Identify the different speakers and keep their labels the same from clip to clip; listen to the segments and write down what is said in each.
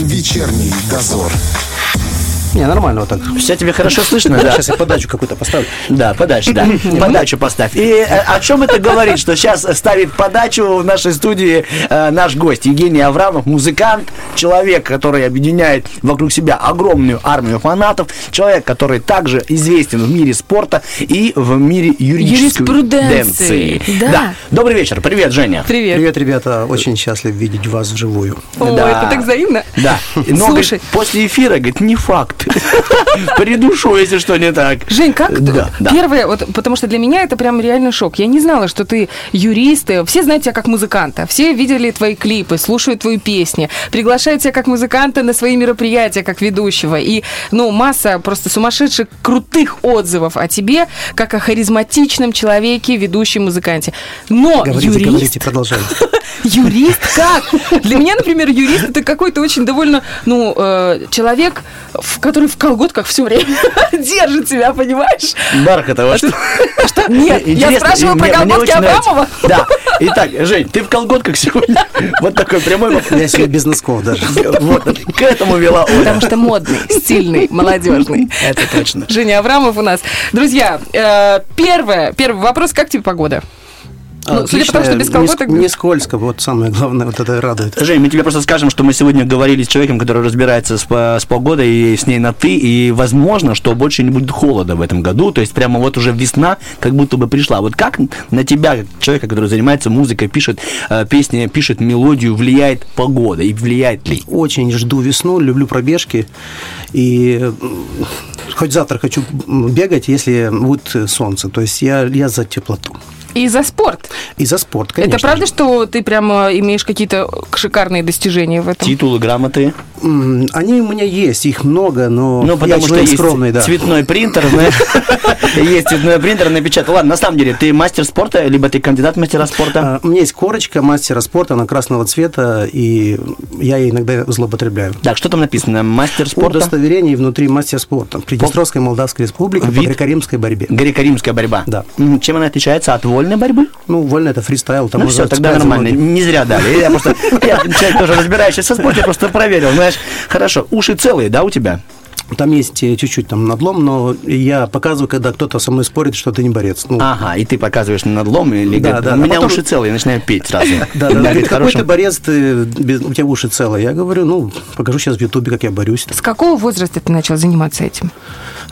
Speaker 1: Вечерний дозор.
Speaker 2: Не, нормально вот так.
Speaker 3: Все тебе хорошо слышно, да?
Speaker 2: Сейчас я подачу какую-то поставлю.
Speaker 3: Да, подачу, да. Подачу поставь. И э, о чем это говорит, что сейчас ставит подачу в нашей студии э, наш гость Евгений Аврамов, музыкант, человек, который объединяет вокруг себя огромную армию фанатов, человек, который также известен в мире спорта и в мире юридической
Speaker 4: Юриспруденции, да.
Speaker 3: Добрый вечер. Привет, Женя.
Speaker 4: Привет.
Speaker 2: Привет, ребята. Очень счастлив видеть вас вживую.
Speaker 4: О,
Speaker 3: Да.
Speaker 4: это так взаимно.
Speaker 3: Да. Но,
Speaker 4: Слушай,
Speaker 3: говорит, после эфира, говорит, не факт. Придушу, если что не так.
Speaker 4: Жень, как
Speaker 3: Да, да.
Speaker 4: первое, вот, потому что для меня это прям реально шок. Я не знала, что ты юрист. и Все знают тебя как музыканта. Все видели твои клипы, слушают твои песни, приглашают тебя как музыканта на свои мероприятия, как ведущего. И, ну, масса просто сумасшедших, крутых отзывов о тебе, как о харизматичном человеке, ведущем музыканте. Но
Speaker 2: Говорите,
Speaker 4: юрист...
Speaker 2: говорите, продолжайте.
Speaker 4: Юрист как? Для меня, например, юрист это какой-то очень довольно, ну, э, человек, в- который в колготках все время держит себя, понимаешь?
Speaker 3: Бархатова, что?
Speaker 4: Нет, я
Speaker 3: Интересно,
Speaker 4: спрашиваю
Speaker 3: и
Speaker 4: про колготки. Абрамова.
Speaker 3: Да. Итак, Жень, ты в колготках сегодня. Вот такой прямой вопрос.
Speaker 2: Я сегодня без носков даже.
Speaker 3: Вот, к этому вела Оля.
Speaker 4: Потому что модный, стильный, молодежный.
Speaker 3: Это точно.
Speaker 4: Женя Аврамов у нас. Друзья, э, первое, первый вопрос, как тебе погода? Ну, судя по тому, что без колготок...
Speaker 2: Не, не скользко, вот самое главное, вот это радует.
Speaker 3: Жень, мы тебе просто скажем, что мы сегодня говорили с человеком, который разбирается с, с погодой и с ней на «ты», и возможно, что больше не будет холода в этом году, то есть прямо вот уже весна как будто бы пришла. Вот как на тебя, как человека, который занимается музыкой, пишет э, песни, пишет мелодию, влияет погода и влияет ли?
Speaker 2: Очень жду весну, люблю пробежки. И хоть завтра хочу бегать, если будет солнце. То есть я, я за теплоту.
Speaker 4: И за спорт.
Speaker 2: И за спорт, конечно.
Speaker 4: это правда, что ты прямо имеешь какие-то шикарные достижения в этом?
Speaker 3: Титулы, грамоты.
Speaker 2: Они у меня есть, их много, но
Speaker 3: Ну,
Speaker 2: я
Speaker 3: потому что
Speaker 2: человек
Speaker 3: есть
Speaker 2: скромный, да.
Speaker 3: цветной принтер, знаешь. Есть цветной принтер, напечатал. Ладно, на самом деле, ты мастер спорта, либо ты кандидат мастера спорта?
Speaker 2: А, У меня есть корочка мастера спорта, она красного цвета, и я ей иногда злоупотребляю.
Speaker 3: Так, что там написано? Мастер спорта?
Speaker 2: Удостоверение внутри мастер спорта. Приднестровской Молдавской Республики по
Speaker 3: Вид-
Speaker 2: греко-римской борьбе.
Speaker 3: Греко-римская борьба.
Speaker 2: Да.
Speaker 3: Чем она отличается от вольной борьбы?
Speaker 2: Ну, вольно это фристайл. Там
Speaker 3: ну все, тогда нормально. Не зря дали. Я просто, я человек тоже разбирающийся в спорте, просто проверил. Знаешь, хорошо. Уши целые, да, у тебя?
Speaker 2: Там есть э, чуть-чуть там надлом, но я показываю, когда кто-то со мной спорит, что ты не борец. Ну,
Speaker 3: Ага, и ты показываешь на надлом или
Speaker 2: Да,
Speaker 3: говорит,
Speaker 2: да.
Speaker 3: у
Speaker 2: А
Speaker 3: меня
Speaker 2: потом-
Speaker 3: уши целые, и начинаю петь сразу.
Speaker 2: Да, да,
Speaker 3: говорит,
Speaker 2: Какой ты борец, ты, без- у тебя уши целые. Я говорю, ну, покажу сейчас в Ютубе, как я борюсь.
Speaker 4: С какого возраста ты начал заниматься этим?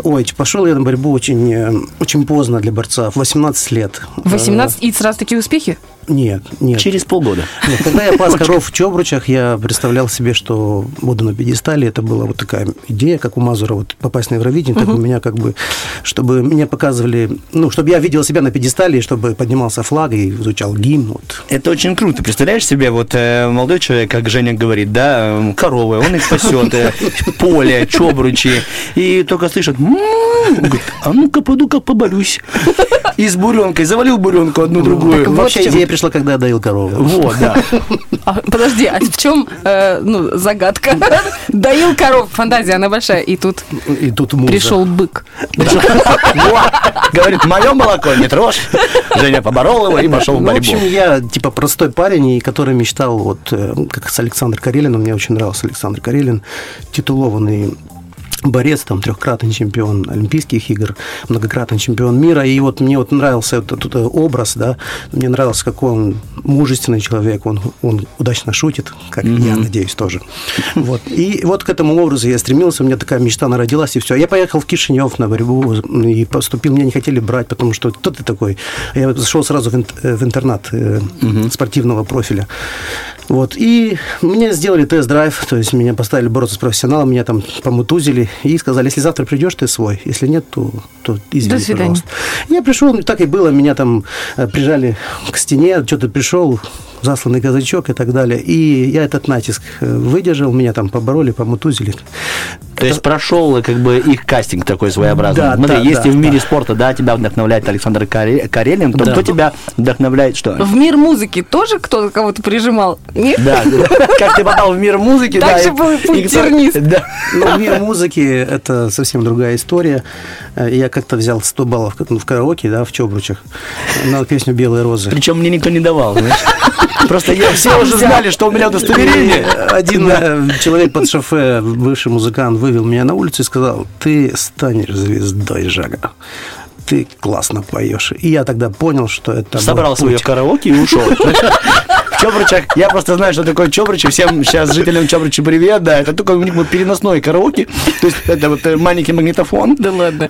Speaker 2: Ой, пошел я на борьбу очень, э, очень поздно для борца, в 18 лет.
Speaker 4: 18 и сразу такие успехи?
Speaker 2: Нет, нет.
Speaker 3: Через полгода.
Speaker 2: Нет, Когда я пас коров в Чобручах, я представлял себе, что буду на пьедестале. Это была вот такая идея, как у Мазура, вот попасть на Евровидение, так у меня как бы, чтобы меня показывали, ну, чтобы я видел себя на пьедестале, чтобы поднимался флаг и звучал гимн. Вот.
Speaker 3: Это очень круто. Представляешь себе, вот э, молодой человек, как Женя говорит, да, коровы, он их пасет, э, поле, чобручи, и только слышит. Он говорит, а ну-ка, пойду-ка поборюсь. И с буренкой, завалил буренку одну другую.
Speaker 4: так вот
Speaker 2: Вообще
Speaker 4: в чем-
Speaker 2: идея пришла, когда доил корову.
Speaker 3: Вот, да.
Speaker 4: А, подожди, а в чем ну, загадка? Доил коров, фантазия, она большая. И тут
Speaker 2: И тут муза.
Speaker 4: пришел бык.
Speaker 3: Вот. Говорит, мое молоко не трожь. Женя поборол его и пошел в
Speaker 2: Ну, в
Speaker 3: борьбу.
Speaker 2: общем, я типа простой парень, и который мечтал, вот э, как с Александр Карелином, мне очень нравился Александр Карелин, титулованный борец, там, трехкратный чемпион Олимпийских игр, многократный чемпион мира, и вот мне вот нравился этот, этот образ, да, мне нравился, какой он мужественный человек, он, он удачно шутит, как я надеюсь тоже. Вот. И вот к этому образу я стремился, у меня такая мечта народилась, и все. Я поехал в Кишинев на борьбу и поступил, меня не хотели брать, потому что кто ты такой? Я зашел сразу в, э, в интернат э, спортивного профиля. Вот. И мне сделали тест-драйв, то есть меня поставили бороться с профессионалом, меня там помутузили и сказали, если завтра придешь, ты свой, если нет, то, то извини,
Speaker 4: До свидания.
Speaker 2: пожалуйста. Я пришел, так и было, меня там э, прижали к стене, что-то пришел, засланный казачок и так далее. И я этот натиск э, выдержал, меня там побороли, помутузили.
Speaker 3: То есть прошел как бы их кастинг такой своеобразный.
Speaker 2: Да,
Speaker 3: Смотри,
Speaker 2: да,
Speaker 3: если
Speaker 2: да,
Speaker 3: в мире
Speaker 2: да.
Speaker 3: спорта, да, тебя вдохновляет Александр Каре- Карелин, то
Speaker 2: Да.
Speaker 3: кто тебя вдохновляет что?
Speaker 4: В мир музыки тоже кто-то кого-то прижимал? Нет?
Speaker 3: Да, да. как ты попал в мир музыки,
Speaker 4: Так
Speaker 3: да.
Speaker 4: же
Speaker 3: и-
Speaker 4: был путь тернист.
Speaker 2: Ну, мир музыки – это совсем другая история. Э, Я как-то взял 100 баллов ну, в караоке, да, в Чобручах, на песню «Белые розы».
Speaker 3: Причем мне никто не давал, знаешь. Просто я, все уже знали, что у меня удостоверение.
Speaker 2: Один э, человек под шофе, бывший музыкант, вывел меня на улицу и сказал, ты станешь звездой, Жага. Ты классно поешь. И я тогда понял, что это
Speaker 3: Собрал свое караоке и ушел. Чобрычах, я просто знаю, что такое Чобрычи. Всем сейчас жителям Чобрычи привет, да. Это только у них вот переносной караоке. То есть это вот э, маленький магнитофон.
Speaker 4: Да ладно.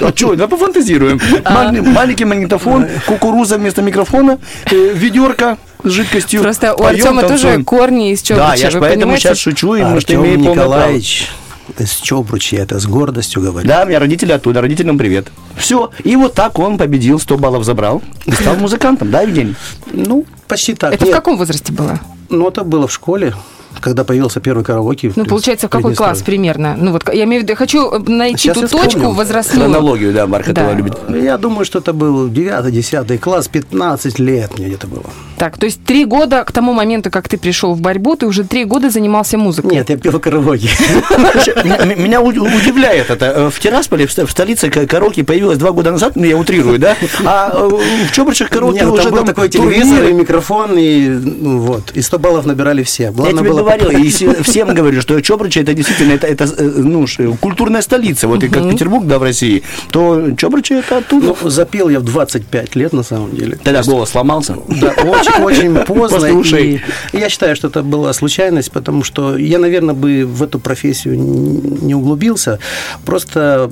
Speaker 3: А что, давай пофантазируем. Мали- Маленький магнитофон, кукуруза вместо микрофона, э, ведерко с жидкостью.
Speaker 4: Просто у Артема тоже корни из чего
Speaker 3: Да, я же поэтому сейчас шучу, и имею полное право.
Speaker 2: Николаевич из Чобручи, я это с гордостью говорю.
Speaker 3: Да, у меня родители оттуда, родителям привет. Все, и вот так он победил, 100 баллов забрал и стал музыкантом, да, Евгений?
Speaker 2: Ну, почти так.
Speaker 4: Это в
Speaker 2: Нет,
Speaker 4: каком возрасте было?
Speaker 2: Ну, это было в школе, когда появился первый караоке.
Speaker 4: Ну, получается, в какой класс примерно? Ну, вот я имею в виду, хочу э, найти
Speaker 2: Сейчас
Speaker 4: ту
Speaker 2: я
Speaker 4: точку
Speaker 2: вспомнил.
Speaker 4: возрастную.
Speaker 3: Хронологию, да, Марк
Speaker 4: Да.
Speaker 3: этого любит.
Speaker 2: Я думаю, что это был 9-10 класс, 15 лет мне где-то было.
Speaker 4: Так, то есть три года к тому моменту, как ты пришел в борьбу, ты уже три года занимался музыкой.
Speaker 2: Нет, я пел караоке.
Speaker 3: Меня удивляет это. Э, В Тирасполе, в ст- в столице ка- караоке появилась два года назад, ну, я утрирую, да? А э, в Чобрычах караоке уже
Speaker 2: был такой телевизор и микрофон, и ну, вот. И 100 баллов набирали все.
Speaker 3: Я тебе говорил, и се- всем говорю, что Чобрычи это действительно это, э, ну, культурная столица. Вот и как Петербург, да, в России, то Чобрычи это оттуда.
Speaker 2: Ну, запел я в 25 лет, на самом деле.
Speaker 3: Тогда голос сломался.
Speaker 2: Да, очень-очень поздно.
Speaker 3: После ушей.
Speaker 2: И я считаю, что это была случайность, потому что я, наверное, бы в эту профессию не углубился. Просто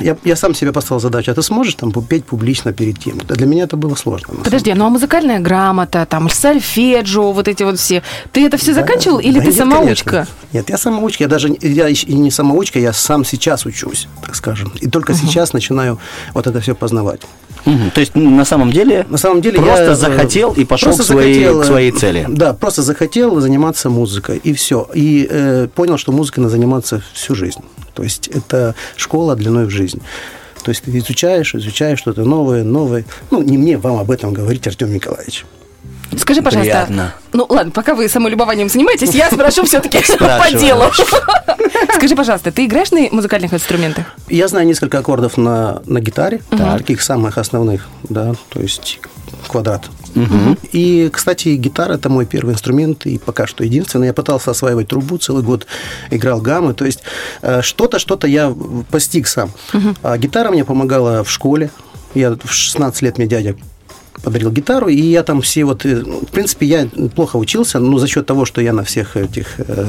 Speaker 2: я, я сам себе поставил задачу, а ты сможешь там петь публично перед кем? Для меня это было сложно.
Speaker 4: Подожди, ну а музыкальная грамота, там, сольфеджио, вот эти вот все. Ты это все
Speaker 2: Да,
Speaker 4: заканчивал или
Speaker 2: да
Speaker 4: ты
Speaker 2: нет,
Speaker 4: самоучка?
Speaker 2: конечно. Нет, я самоучка. Я даже я и и не самоучка, я сам сейчас учусь, так скажем. И только сейчас начинаю вот это все познавать.
Speaker 3: Мгм. То есть, на самом деле,
Speaker 2: На самом деле
Speaker 3: просто
Speaker 2: я, э,
Speaker 3: захотел и пошел к своей,
Speaker 2: захотел,
Speaker 3: к
Speaker 2: э,
Speaker 3: своей цели.
Speaker 2: Да, просто захотел заниматься музыкой, и все. И э, понял, что музыкой надо заниматься всю жизнь. То есть это школа длиной в жизнь. То есть ты изучаешь, изучаешь что-то новое, новое. Ну, не мне вам об этом говорить, Артем Николаевич.
Speaker 4: Скажи, пожалуйста.
Speaker 3: Приятно.
Speaker 4: Ну ладно, пока вы самолюбованием занимаетесь, я спрошу все-таки по делу. Скажи, пожалуйста, ты играешь на музыкальных инструментах?
Speaker 2: Я знаю несколько аккордов на, на гитаре, таких самых основных, да, то есть квадрат. И, кстати, гитара это мой первый инструмент, и пока что единственный. Я пытался осваивать трубу, целый год играл гаммы. То есть э, что-то, что-то я постиг сам. А гитара мне помогала в школе. Я в 16 лет мне дядя подарил гитару, и я там все вот, э, ну, в принципе, я плохо учился, но за счет того, что я на всех этих э,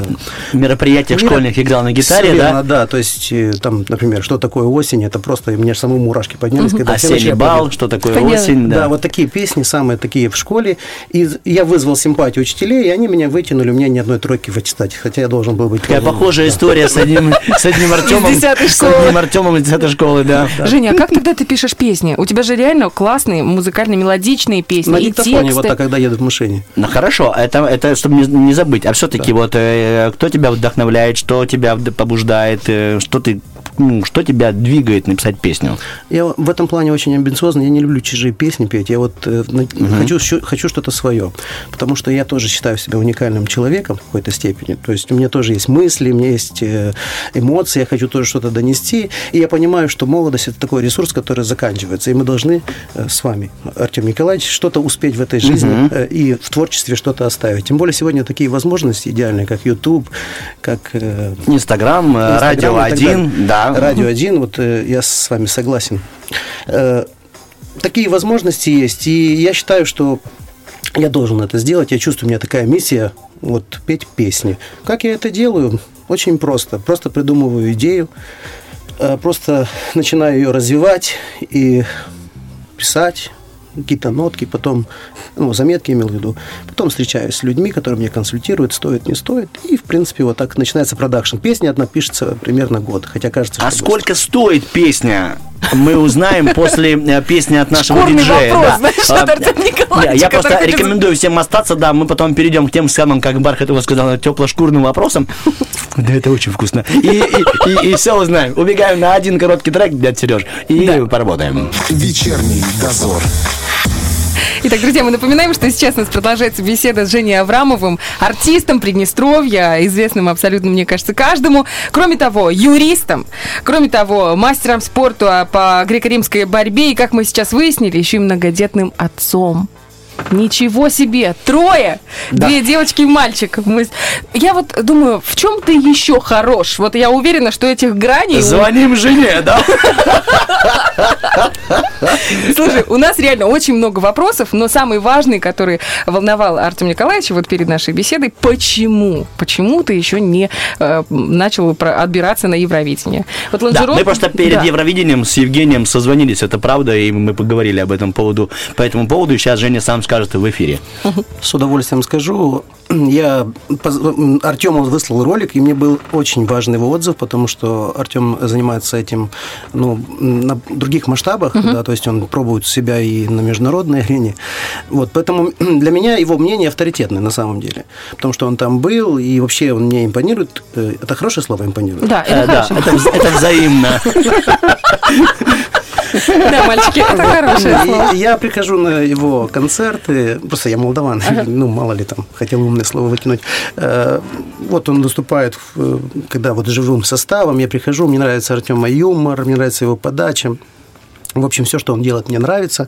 Speaker 3: мероприятиях
Speaker 2: Мира-
Speaker 3: школьных играл на гитаре,
Speaker 2: Всё
Speaker 3: да?
Speaker 2: верно, да. То есть, э, там, например, что такое осень, это просто мне самому мурашки поднялись, когда все
Speaker 3: Осенний бал, что такое
Speaker 4: Понятно.
Speaker 3: осень,
Speaker 2: Да.
Speaker 3: да.
Speaker 2: вот такие песни, самые такие в школе. И я вызвал симпатию учителей, и они меня вытянули, у меня ни одной тройки в аттестате, хотя я должен был быть...
Speaker 3: Такая похожая история с одним, с одним Артемом.
Speaker 4: 10-й
Speaker 3: С
Speaker 4: школы.
Speaker 3: одним Артемом из 10 школы, да.
Speaker 4: Женя, а как тогда ты пишешь песни? У тебя же реально классные музыкально-мелодичные песни
Speaker 2: На
Speaker 4: и
Speaker 2: диктофоне,
Speaker 4: тексты.
Speaker 2: вот так, когда едут в машине.
Speaker 3: Ну хорошо, это, это чтобы не, не забыть. А все-таки вот э, кто тебя вдохновляет, что тебя побуждает, э, что ты, ну, что тебя двигает написать песню?
Speaker 2: Я в этом плане очень амбициозный, я не люблю чужие песни петь, я вот э, на- хочу, хочу что-то свое, потому что я тоже считаю себя уникальным человеком в какой-то степени, то есть у меня тоже есть мысли, у меня есть э, эмоции, я хочу тоже что-то донести, и я понимаю, что молодость – это такой ресурс, который заканчивается, и мы должны э, с вами, Артем Николаевич, что-то успеть в этой жизни э, и в творчестве что-то оставить. Тем более сегодня такие возможности идеальные, как YouTube, как э,
Speaker 3: Инстаграм, э, Радио
Speaker 2: и так
Speaker 3: 1,
Speaker 2: далее.
Speaker 3: да.
Speaker 2: Радио 1, вот я с вами согласен. Такие возможности есть, и я считаю, что я должен это сделать. Я чувствую, у меня такая миссия вот петь песни. Как я это делаю? Очень просто. Просто придумываю идею, просто начинаю ее развивать и писать какие-то нотки, потом, ну, заметки имел в виду, потом встречаюсь с людьми, которые мне консультируют, стоит, не стоит, и, в принципе, вот так начинается продакшн. Песня одна пишется примерно год, хотя кажется,
Speaker 3: А сколько стоит песня? Мы узнаем после э, песни от нашего
Speaker 4: Шкурный
Speaker 3: диджея.
Speaker 4: вопрос,
Speaker 3: да.
Speaker 4: знаешь,
Speaker 3: А, Я просто рекомендую всем остаться, да, мы потом перейдем к тем самым, как Бархатова сказала, теплошкурным вопросам. Да, это очень вкусно. И, и, и, все узнаем. Убегаем на один короткий трек, дядь Сереж, и поработаем.
Speaker 1: Вечерний дозор.
Speaker 4: Итак, друзья, мы напоминаем, что сейчас у нас продолжается беседа с Женей Аврамовым, артистом Приднестровья, известным абсолютно, мне кажется, каждому. Кроме того, юристом, кроме того, мастером спорта по греко-римской борьбе и, как мы сейчас выяснили, еще и многодетным отцом. Ничего себе! Трое! Две девочки и мальчик. Мы... Я вот думаю, в чем ты еще хорош? Вот я уверена, что этих граней...
Speaker 3: Звоним жене, да?
Speaker 4: Слушай, у нас реально очень много вопросов, но самый важный, который волновал Артем Николаевича вот перед нашей беседой, почему? Почему ты еще не э, начал про- отбираться на Евровидение? Вот
Speaker 3: Да,
Speaker 4: Лонжерон-
Speaker 3: мы просто перед
Speaker 4: Да.
Speaker 3: Евровидением с Евгением созвонились, это правда, и мы поговорили об этом поводу, по этому поводу, и сейчас Женя сам скажет в эфире.
Speaker 2: С удовольствием скажу. Я Артему выслал ролик, и мне был очень важный его отзыв, потому что Артем занимается этим ну, на других масштабах, да, то есть он пробует себя и на международной арене. Вот, поэтому для меня его мнение авторитетное на самом деле, потому что он там был, и вообще он мне импонирует. Э, Это хорошее слово импонирует?
Speaker 4: Да,
Speaker 3: Э,
Speaker 4: это
Speaker 3: да,
Speaker 4: хорошо.
Speaker 3: это, это взаимно.
Speaker 4: Да, мальчики, это хорошее слово.
Speaker 2: Я прихожу на его концерты, просто я молдаван, ну, мало ли там, хотел умное слово выкинуть. Э, Вот он выступает, в- когда вот живым составом, я прихожу, мне нравится Артема юмор, мне нравится его подача. В общем, все, что он делает, мне нравится.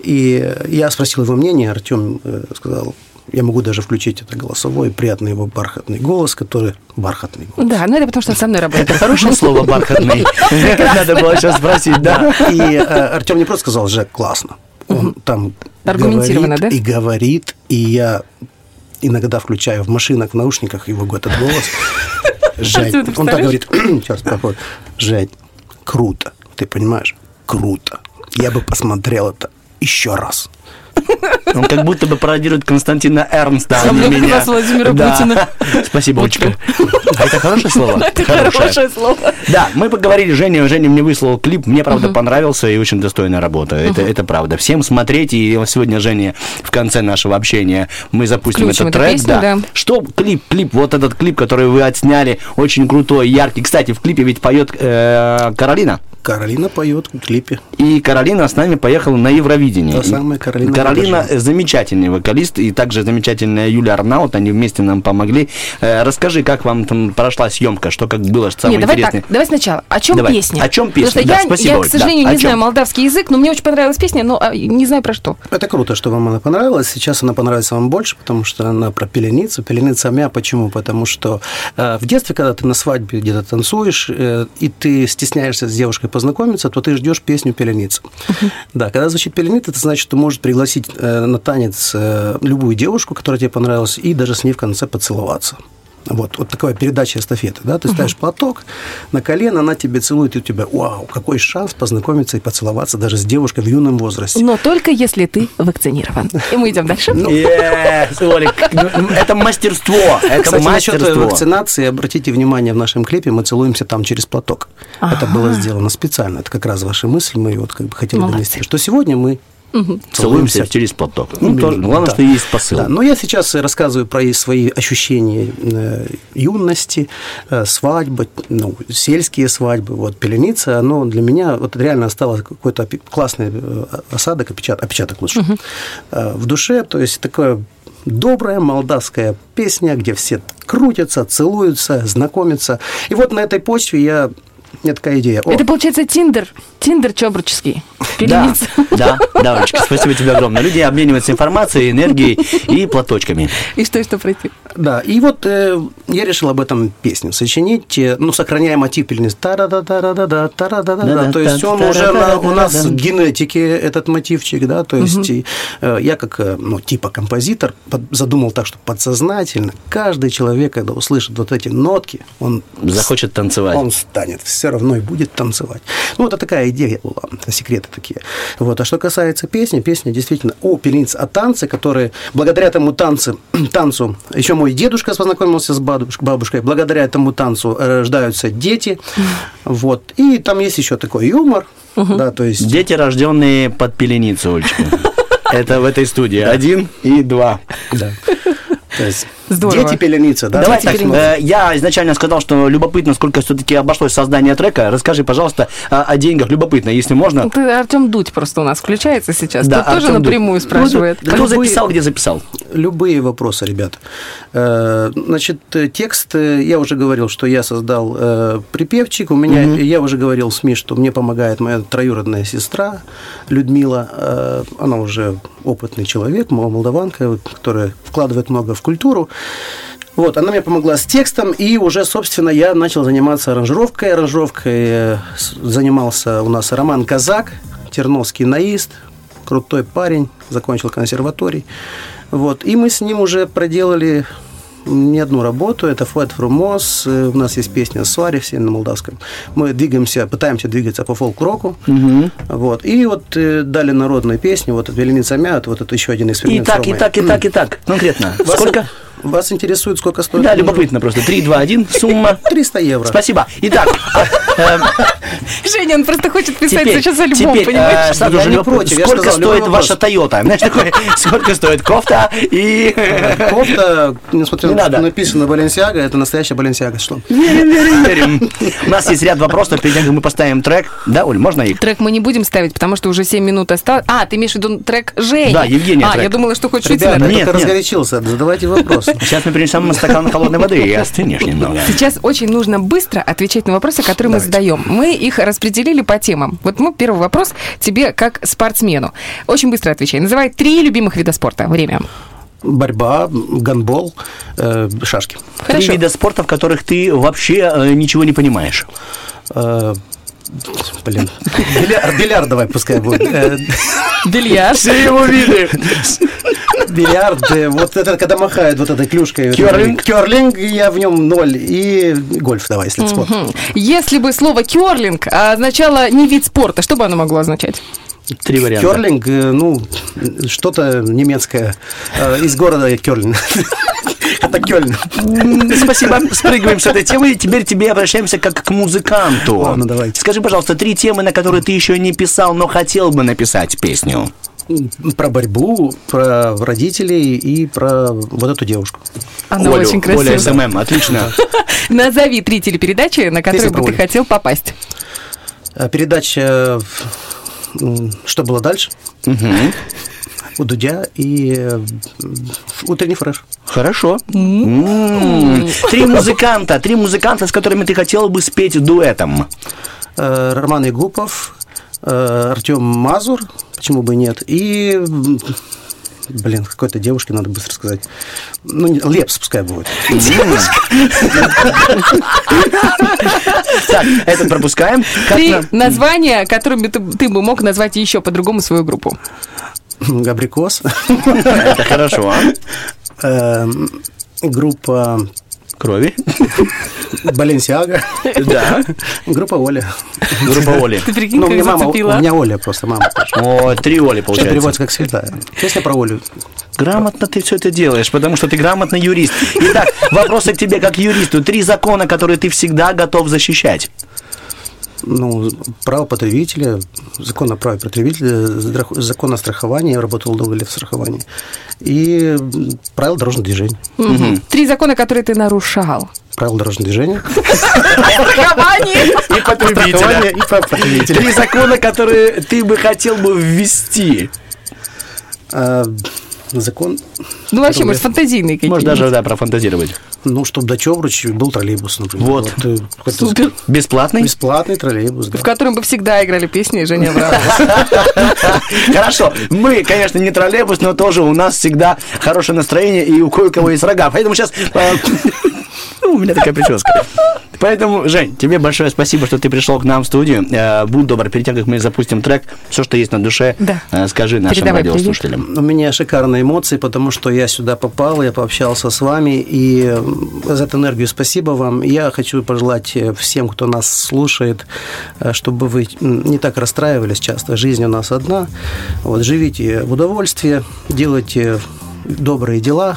Speaker 2: И я спросил его мнение, Артем э, сказал, я могу даже включить это голосовой, приятный его бархатный голос, который... Бархатный голос.
Speaker 4: Да, ну это потому что со мной работает.
Speaker 3: Это хорошее слово бархатный. Надо было сейчас спросить, да?
Speaker 2: И э, Артем не просто сказал, Жек, классно. Он там
Speaker 4: Аргументированно,
Speaker 2: говорит
Speaker 4: да?
Speaker 2: и говорит, и я иногда включаю в машинах, в наушниках его этот голос. Жень, он так говорит, сейчас проходит, Жень, круто, ты понимаешь, круто. Я бы посмотрел это еще раз.
Speaker 3: Он как будто бы пародирует Константина Эрнста, а не меня.
Speaker 4: Владимира
Speaker 3: Да.
Speaker 4: Путина.
Speaker 3: Спасибо, Олечка. А это хорошее слово?
Speaker 4: Это
Speaker 3: Хорошее.
Speaker 4: хорошее слово.
Speaker 3: Да, мы поговорили, Женя, Женя мне выслал клип, мне, правда, понравился и очень достойная работа, это, это правда. Всем смотреть, и вот сегодня, Женя, в конце нашего общения мы запустим
Speaker 4: Включим
Speaker 3: этот трек.
Speaker 4: песню, да.
Speaker 3: Что клип, клип, вот этот клип, который вы отсняли, очень крутой, яркий. Кстати, в клипе ведь поет э, Каролина.
Speaker 2: Каролина поет в клипе.
Speaker 3: И Каролина с нами поехала на Евровидение.
Speaker 2: Та самая Каролина
Speaker 3: Каролина
Speaker 2: Габажева.
Speaker 3: замечательный вокалист, и также замечательная Юля Арнаут, они вместе нам помогли. Э, расскажи, как вам там прошла съемка, что как было, что самое
Speaker 4: Нет, давай
Speaker 3: интересное.
Speaker 4: так, давай сначала. О чем
Speaker 3: Давай.
Speaker 4: песня?
Speaker 3: О чем песня?
Speaker 4: Потому что
Speaker 3: Да,
Speaker 4: я,
Speaker 3: спасибо,
Speaker 4: я, к сожалению,
Speaker 3: Да,
Speaker 4: не знаю молдавский язык, но мне очень понравилась песня, но а, не знаю про что.
Speaker 2: Это круто, что вам она понравилась. Сейчас она понравится вам больше, потому что она про пеленицу. Пеленица мя. Почему? Потому что э, в детстве, когда ты на свадьбе где-то танцуешь, э, и ты стесняешься с девушкой познакомиться, то ты ждешь песню пеленица. Да, когда звучит пеленица, это значит, что можешь пригласить э, на танец э, любую девушку, которая тебе понравилась, и даже с ней в конце поцеловаться. Вот, вот такая передача эстафеты, да, ты ставишь платок на колено, она тебе целует, и у тебя, вау, какой шанс познакомиться и поцеловаться даже с девушкой в юном возрасте.
Speaker 4: Но только если ты вакцинирован. И мы идем дальше.
Speaker 3: Ну, ну, это мастерство, это
Speaker 2: насчет
Speaker 3: мастерство.
Speaker 2: вакцинации, обратите внимание, в нашем клипе мы целуемся там через платок. Это было сделано специально. Это как раз ваши мысли, мы вот как бы хотели донести. Что сегодня мы
Speaker 3: Целуемся через платок. Ну,
Speaker 2: Именно,
Speaker 3: тоже, главное,
Speaker 2: да.
Speaker 3: что есть посыл.
Speaker 2: Да, но я сейчас рассказываю про свои ощущения э, юности, э, свадьбы, ну, сельские свадьбы. Вот пеленица, оно для меня вот реально осталось какой-то опи- классный э, осадок, опечаток, опечаток лучше, э, в душе. То есть такое добрая молдавская песня, где все крутятся, целуются, знакомятся. И вот на этой почве я... Меня такая идея. О,
Speaker 4: Это получается Тиндер. Тиндер чобраческий.
Speaker 3: Да,
Speaker 4: Пеленица.
Speaker 3: да, да, Олечка, спасибо тебе огромное. Люди обмениваются информацией, энергией и платочками.
Speaker 4: И что, и что пройти?
Speaker 2: Да, и вот э, я решил об этом песню сочинить, э, ну, сохраняя мотив пельниц. та да да да да да та да да да То есть он уже на- у нас в генетике, этот мотивчик, да, то есть э, я как, э, ну, типа композитор под- задумал так, что подсознательно каждый человек, когда услышит вот эти нотки, он
Speaker 3: Захочет танцевать.
Speaker 2: он станет все равно и будет танцевать. Ну, это такая идея была, секреты такие. Вот. А что касается песни, песня действительно о пеленице, о танце, которые благодаря этому танцу, танцу еще мой дедушка познакомился с бабушкой, благодаря этому танцу рождаются дети. Вот. И там есть еще такой юмор, да, то есть...
Speaker 3: Дети, рожденные под пеленицу, Олечка. Это в этой студии. Один и два.
Speaker 2: Да. То есть
Speaker 4: Здорово.
Speaker 2: Дети пеленицы, да?
Speaker 3: Давай так, э, я изначально сказал, что любопытно, сколько все-таки обошлось создание трека. Расскажи, пожалуйста, о, о деньгах. Любопытно, если можно.
Speaker 4: Ты, Артем Дудь просто у нас включается сейчас.
Speaker 3: Да,
Speaker 4: Тут тоже
Speaker 3: Артём Дудь.
Speaker 4: напрямую спрашивает.
Speaker 3: Ну, Кто записал, где записал?
Speaker 2: Любые вопросы, ребята. Э, Значит, э, текст, я уже говорил, что я создал припевчик. У меня, я уже говорил СМИ, что мне помогает моя троюродная сестра Людмила. Она уже опытный человек, мол- молдаванка, которая вкладывает много в культуру. Вот, она мне помогла с текстом, и уже, собственно, я начал заниматься аранжировкой. Аранжировкой э, занимался у нас Роман Казак, терновский наист, крутой парень, закончил консерваторий. Вот, и мы с ним уже проделали не одну работу, это Флэт Фрумос, у нас есть песня «Суари» все на молдавском. Мы двигаемся, пытаемся двигаться по фолк-року. Вот. И вот э, дали народную песню, вот «Веленица мят», вот это еще один
Speaker 3: И
Speaker 2: эксперимент. с
Speaker 3: так, и так, и так, и так. Конкретно. Сколько?
Speaker 2: Вас интересует, сколько стоит?
Speaker 3: Да, любопытно просто. 3, 2, 1, сумма.
Speaker 2: 300 евро.
Speaker 3: Спасибо. Итак, эм,
Speaker 4: Женя, он просто хочет писать сейчас альбом, понимаешь?
Speaker 3: э, сразу
Speaker 2: Я не против,
Speaker 3: сколько стоит
Speaker 2: вопрос.
Speaker 3: ваша Тойота? Знаешь, такое, сколько стоит кофта и...
Speaker 2: Кофта, несмотря
Speaker 3: Не
Speaker 2: на то,
Speaker 3: надо.
Speaker 2: что написано Баленсиага, это настоящая Баленсиага. Что?
Speaker 3: Верим, верим, верим. У нас есть ряд вопросов, перед тем, как мы поставим трек. Да, Оль, можно их?
Speaker 4: Трек мы не будем ставить, потому что уже 7 минут осталось. А, ты имеешь в виду трек Жени?
Speaker 3: Да, Евгения
Speaker 4: А, я думала, что хочешь
Speaker 2: Ребята, я только
Speaker 3: нет.
Speaker 2: разгорячился, задавайте вопросы.
Speaker 3: Сейчас мы принесем стакан холодной воды и остынешь немного.
Speaker 4: Сейчас очень нужно быстро отвечать на вопросы, которые мы задаем. Мы их распределили по темам. Вот мы первый вопрос тебе как спортсмену. Очень быстро отвечай. Называй три любимых вида спорта. Время.
Speaker 2: Борьба, гандбол, э, шашки.
Speaker 3: Три
Speaker 4: Хорошо.
Speaker 3: вида спорта, в которых ты вообще э, ничего не понимаешь.
Speaker 2: Э, Блин, бильярд, бильярд давай пускай будет. Э,
Speaker 4: Бильярд.
Speaker 3: Все его виды.
Speaker 2: Бильярд, э, вот это, когда махают вот этой клюшкой.
Speaker 3: Кёрлинг?
Speaker 2: Керлинг, я в нем ноль. И гольф давай, если спорт.
Speaker 4: Если бы слово керлинг означало не вид спорта, что бы оно могло означать?
Speaker 3: Три варианта.
Speaker 2: Керлинг, э, ну, что-то немецкое. э, Из города Керлин. Это Кёльн.
Speaker 3: Спасибо. Спрыгиваем с этой темы. Теперь тебе обращаемся как к музыканту.
Speaker 2: Ладно, давайте.
Speaker 3: Скажи, пожалуйста, три темы, на которые ты еще не писал, но хотел бы написать песню.
Speaker 2: Про борьбу, про родителей и про вот эту девушку.
Speaker 4: Она
Speaker 3: Олю,
Speaker 4: очень
Speaker 3: Оля
Speaker 4: красивая.
Speaker 3: СММ, отлично.
Speaker 4: Назови три телепередачи, на которые бы ты хотел попасть.
Speaker 2: А Передача «Что было дальше?» у Дудя и э, «Утренний фреш».
Speaker 3: Хорошо. Три музыканта, три музыканта, с которыми ты хотел бы спеть дуэтом.
Speaker 2: Э, Роман Игупов, э, Артем Мазур, почему бы нет, и, блин, какой-то девушке надо быстро сказать. Ну, не- Лепс пускай будет.
Speaker 3: Так, это пропускаем.
Speaker 4: Три названия, которыми ты, бы мог назвать еще по-другому свою группу.
Speaker 2: Габрикос.
Speaker 3: Это хорошо.
Speaker 2: Э, Группа
Speaker 3: Крови.
Speaker 2: Баленсиага.
Speaker 3: Да.
Speaker 2: Группа Оля.
Speaker 3: Группа Оли.
Speaker 4: Ты прикинь,
Speaker 2: Ну, у
Speaker 4: как
Speaker 2: меня мама, у меня Оля просто, мама.
Speaker 3: О, три Оли получается.
Speaker 2: переводится как всегда. Песня про Олю.
Speaker 3: Грамотно ты все это делаешь, потому что ты грамотный юрист. Итак, вопросы к тебе как юристу. Три закона, которые ты всегда готов защищать.
Speaker 2: Ну, право потребителя, закон о праве потребителя, закон о страховании, я работал долго лет в страховании, и правила дорожного движения.
Speaker 4: Мгм. Три закона, которые ты нарушал.
Speaker 2: Правила дорожного движения.
Speaker 3: И
Speaker 2: Страхование и право потребителя.
Speaker 3: Три закона, которые ты бы хотел бы ввести.
Speaker 2: Закон,
Speaker 4: Ну, вообще, может, фантазийные какие-то.
Speaker 3: Можешь даже, да, профантазировать.
Speaker 2: ну, чтобы до Чевручи был троллейбус, например.
Speaker 3: Вот.
Speaker 2: э, какой-то
Speaker 4: Супер.
Speaker 3: Бесплатный?
Speaker 2: Бесплатный троллейбус, да.
Speaker 4: В котором бы всегда играли песни Женя Абрамова.
Speaker 3: Хорошо. Мы, конечно, не троллейбус, но тоже у нас всегда хорошее настроение, и у кое-кого есть рога. Поэтому сейчас... У меня такая прическа. Поэтому, Жень, тебе большое спасибо, что ты пришел к нам в студию. Э, Будь добр, перед тем, как мы запустим трек, все, что есть на душе,
Speaker 4: Да.
Speaker 3: э, скажи нашим
Speaker 4: Передавай привет.
Speaker 3: радиослушателям.
Speaker 2: У меня эмоции, потому что я сюда попал, я пообщался с вами, и м, за эту энергию спасибо вам. Я хочу пожелать э, всем, кто нас слушает, э, чтобы вы не так расстраивались часто. Жизнь у нас одна. Вот, живите в удовольствии, делайте добрые дела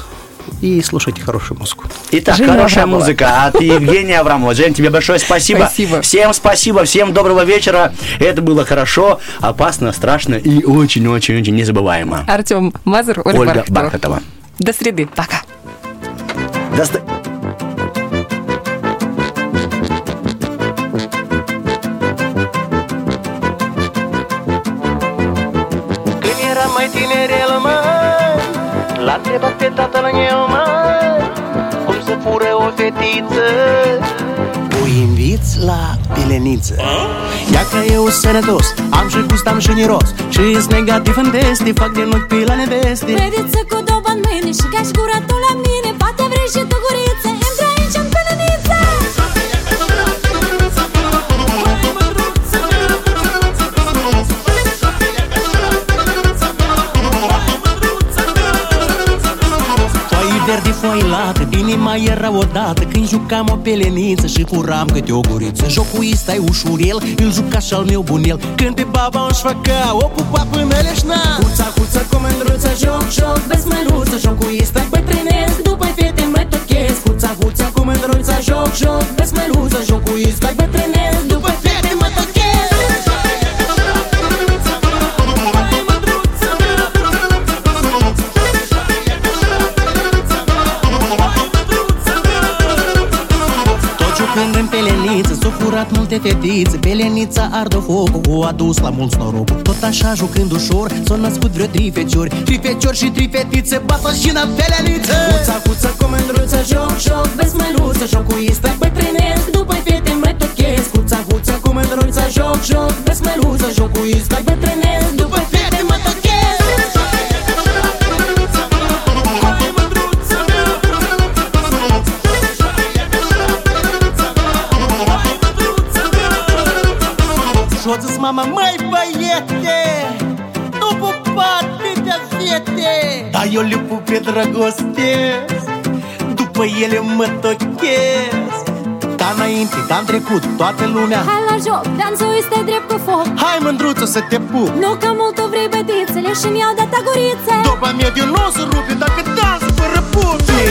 Speaker 2: и слушайте хорошую музыку.
Speaker 3: Итак,
Speaker 4: Женя
Speaker 3: хорошая
Speaker 4: Аврамова.
Speaker 3: музыка от Евгения Аврамова. Жень, тебе большое спасибо.
Speaker 4: Спасибо.
Speaker 3: Всем спасибо, всем доброго вечера. Это было хорошо, опасно, страшно и очень-очень-очень незабываемо.
Speaker 4: Артем Мазур, Ольга,
Speaker 3: Ольга
Speaker 4: Бархатова.
Speaker 3: Бархатова.
Speaker 4: До среды. Пока.
Speaker 3: Доста...
Speaker 5: Când L-a întrebat pe tatăl meu, mă. Cum să fură o fetiță.
Speaker 6: O inviți la pileniță. Ia că eu sănătos Am și gust, am și miros. Și s negativ în teste Fac din ochi pe la neveste
Speaker 7: Crediți cu două în mâine și ca și gura tu la mine Poate vrei și tu guriță
Speaker 6: lată Inima era odată când jucam o peleniță Și furam câte o guriță. Jocul ăsta e ușurel Îl juca și al meu bunel Când pe baba își făcea O pupa până leșna. Huța, huța, comandruță Joc, joc, vezi măruță. Jocul ăsta e bătrânesc După fete mă tochesc. Huța, huța, comandruță Joc, joc, vezi măruță. Jocul ăsta e bătrânesc După peleniță S-au furat multe fetițe Pelenița ardă focul O adus la mulți norocul Tot așa jucând ușor S-au născut vreo trei feciori. Trei feciori și trei fetițe Bat și în peleniță Huța, huța, comandruță Joc, joc, vezi măruță Jocul ăsta bătrânesc După fete mă tochesc Huța, huța, comandruță Joc, joc, vezi măruță Jocul ăsta bătrânesc După fete Dar eu le pup pe dragoste După ele mă tochez. Da înainte, da în trecut, toată lumea.
Speaker 7: Hai la joc, dansul este drept cu foc.
Speaker 6: Hai mândruță să te pup.
Speaker 7: Nu că mult tu vrei bătițele și-mi iau de tagurițe
Speaker 6: După mediu nu o să rupe dacă dans fără pupi